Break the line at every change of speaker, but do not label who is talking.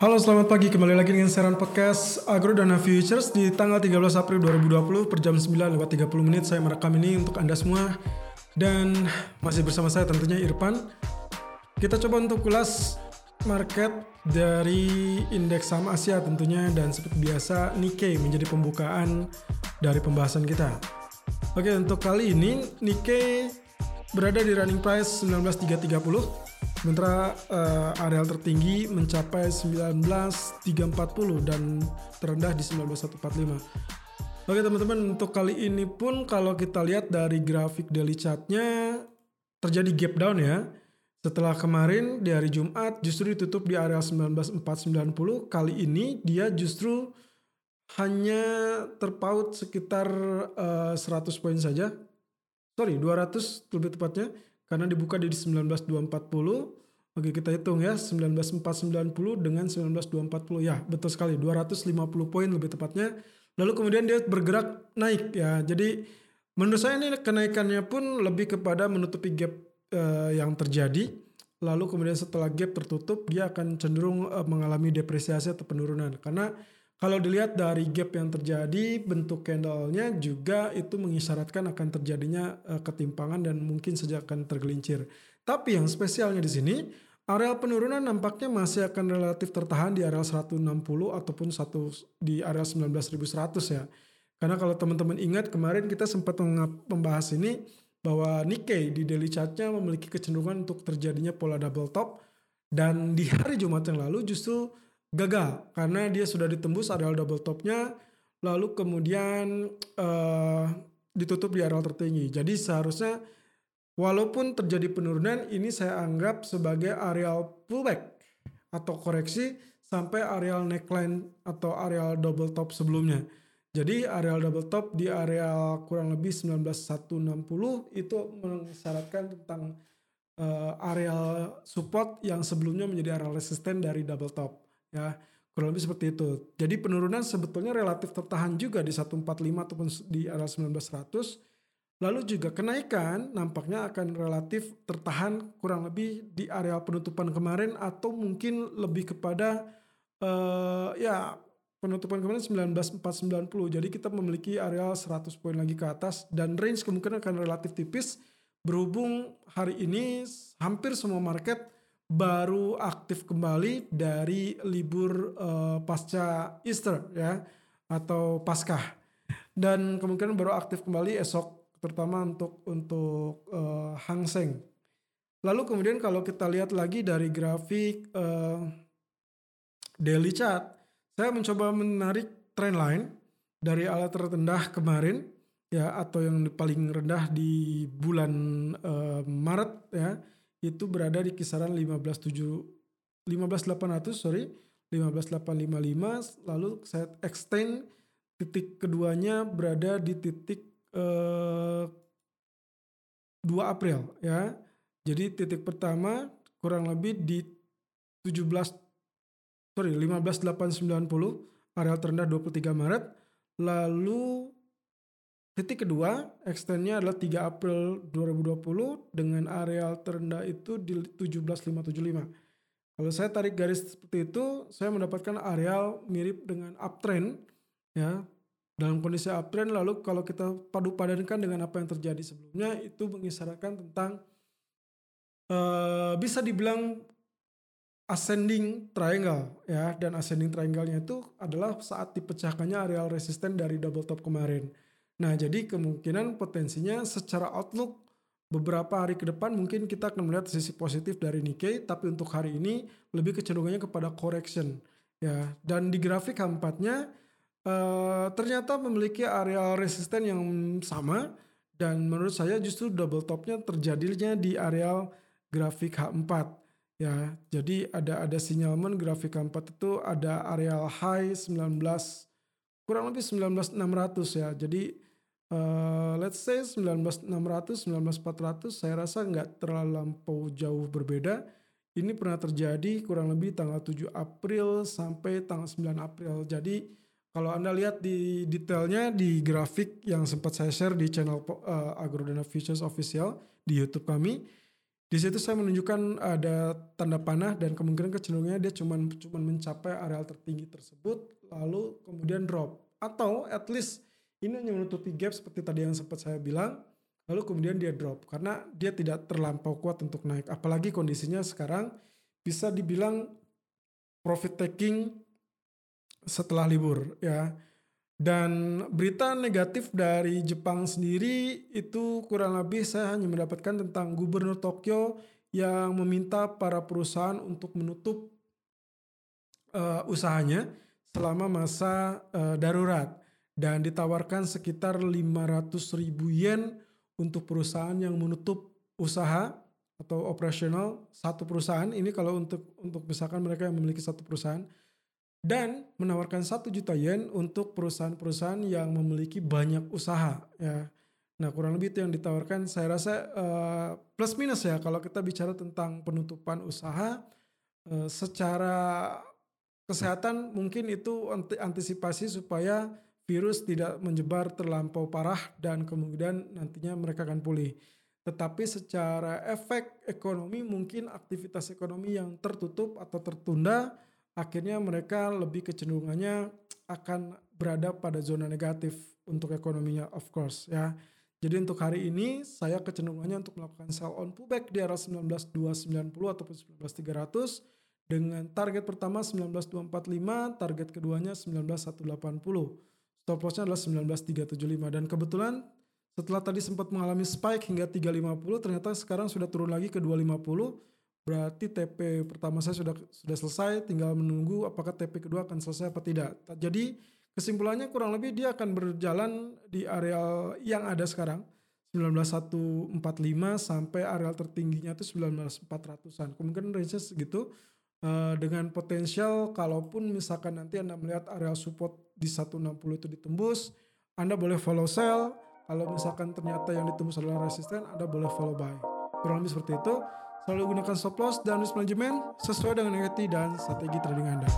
Halo selamat pagi. Kembali lagi dengan siaran podcast Agro Dana Futures di tanggal 13 April 2020 per jam 9 lewat 30 menit. Saya merekam ini untuk anda semua. Dan masih bersama saya tentunya Irfan. Kita coba untuk ulas market dari indeks saham Asia tentunya dan seperti biasa Nikkei menjadi pembukaan dari pembahasan kita. Oke untuk kali ini Nikkei berada di running price 19330 Sementara uh, areal tertinggi mencapai 19340 dan terendah di 19145. Oke teman-teman untuk kali ini pun kalau kita lihat dari grafik daily chartnya terjadi gap down ya. Setelah kemarin di hari Jumat justru ditutup di area 19490, kali ini dia justru hanya terpaut sekitar uh, eh, 100 poin saja. Sorry, 200 lebih tepatnya karena dibuka di 19240. Oke, kita hitung ya, 19490 dengan 19240. Ya, betul sekali, 250 poin lebih tepatnya. Lalu kemudian dia bergerak naik ya. Jadi menurut saya ini kenaikannya pun lebih kepada menutupi gap uh, yang terjadi. Lalu kemudian setelah gap tertutup, dia akan cenderung uh, mengalami depresiasi atau penurunan. Karena kalau dilihat dari gap yang terjadi, bentuk candle-nya juga itu mengisyaratkan akan terjadinya uh, ketimpangan dan mungkin saja akan tergelincir. Tapi yang spesialnya di sini, area penurunan nampaknya masih akan relatif tertahan di area 160 ataupun satu di area 19.100 ya. Karena kalau teman-teman ingat kemarin kita sempat membahas ini bahwa Nikkei di daily chartnya memiliki kecenderungan untuk terjadinya pola double top dan di hari Jumat yang lalu justru gagal karena dia sudah ditembus areal double topnya lalu kemudian uh, ditutup di areal tertinggi. Jadi seharusnya walaupun terjadi penurunan ini saya anggap sebagai areal pullback atau koreksi sampai areal neckline atau areal double top sebelumnya. Jadi areal double top di areal kurang lebih 19160 itu mensyaratkan tentang uh, areal support yang sebelumnya menjadi areal resisten dari double top ya kurang lebih seperti itu. Jadi penurunan sebetulnya relatif tertahan juga di 145 ataupun di area 1900. Lalu juga kenaikan nampaknya akan relatif tertahan kurang lebih di area penutupan kemarin atau mungkin lebih kepada uh, ya penutupan kemarin 19490. Jadi kita memiliki area 100 poin lagi ke atas dan range kemungkinan akan relatif tipis berhubung hari ini hampir semua market baru aktif kembali dari libur uh, pasca Easter ya atau Paskah dan kemungkinan baru aktif kembali esok terutama untuk untuk uh, Hang Seng. Lalu kemudian kalau kita lihat lagi dari grafik uh, daily chart, saya mencoba menarik trend line dari alat terendah kemarin ya atau yang paling rendah di bulan uh, Maret ya itu berada di kisaran 157 15800 sorry 15855 lalu saya extend titik keduanya berada di titik eh, 2 April ya. Jadi titik pertama kurang lebih di 17 sorry 15890 area terendah 23 Maret. Lalu Titik kedua, extendnya adalah 3 April 2020 dengan areal terendah itu di 17575. Kalau saya tarik garis seperti itu, saya mendapatkan areal mirip dengan uptrend ya. Dalam kondisi uptrend lalu kalau kita padu padankan dengan apa yang terjadi sebelumnya itu mengisyaratkan tentang uh, bisa dibilang ascending triangle ya dan ascending triangle-nya itu adalah saat dipecahkannya areal resisten dari double top kemarin. Nah, jadi kemungkinan potensinya secara outlook beberapa hari ke depan mungkin kita akan melihat sisi positif dari Nikkei, tapi untuk hari ini lebih kecenderungannya kepada correction. Ya, dan di grafik H4-nya uh, ternyata memiliki area resisten yang sama dan menurut saya justru double topnya terjadinya di area grafik H4 ya jadi ada ada sinyalmen grafik H4 itu ada area high 19 kurang lebih 19600 ya jadi uh, let's say 19600 19400 saya rasa nggak terlalu jauh berbeda. Ini pernah terjadi kurang lebih tanggal 7 April sampai tanggal 9 April. Jadi kalau anda lihat di detailnya di grafik yang sempat saya share di channel uh, Agrodana Futures Official di YouTube kami Di situ saya menunjukkan ada tanda panah dan kemungkinan kecenderungannya dia cuma cuma mencapai areal tertinggi tersebut lalu kemudian drop. Atau at least ini hanya menutupi gap seperti tadi yang sempat saya bilang lalu kemudian dia drop. Karena dia tidak terlampau kuat untuk naik. Apalagi kondisinya sekarang bisa dibilang profit taking setelah libur ya. Dan berita negatif dari Jepang sendiri itu kurang lebih saya hanya mendapatkan tentang gubernur Tokyo yang meminta para perusahaan untuk menutup uh, usahanya selama masa uh, darurat dan ditawarkan sekitar 500 ribu yen untuk perusahaan yang menutup usaha atau operasional satu perusahaan ini kalau untuk untuk misalkan mereka yang memiliki satu perusahaan dan menawarkan satu juta yen untuk perusahaan-perusahaan yang memiliki banyak usaha ya. Nah kurang lebih itu yang ditawarkan. Saya rasa uh, plus minus ya kalau kita bicara tentang penutupan usaha uh, secara kesehatan mungkin itu antisipasi supaya virus tidak menyebar terlampau parah dan kemudian nantinya mereka akan pulih. Tetapi secara efek ekonomi mungkin aktivitas ekonomi yang tertutup atau tertunda akhirnya mereka lebih kecenderungannya akan berada pada zona negatif untuk ekonominya of course ya. Jadi untuk hari ini saya kecenderungannya untuk melakukan sell on pullback di arah 19290 ataupun 19300 dengan target pertama 19245, target keduanya 19180. Stop lossnya adalah 19375 dan kebetulan setelah tadi sempat mengalami spike hingga 350 ternyata sekarang sudah turun lagi ke 250 Berarti TP pertama saya sudah sudah selesai, tinggal menunggu apakah TP kedua akan selesai apa tidak. Jadi kesimpulannya kurang lebih dia akan berjalan di areal yang ada sekarang 19145 sampai areal tertingginya itu 19400-an. Kemungkinan range segitu uh, dengan potensial kalaupun misalkan nanti Anda melihat areal support di 160 itu ditembus, Anda boleh follow sell. Kalau misalkan ternyata yang ditembus adalah resisten, Anda boleh follow buy. Kurang lebih seperti itu. Selalu gunakan stop loss dan risk management sesuai dengan equity dan strategi trading Anda.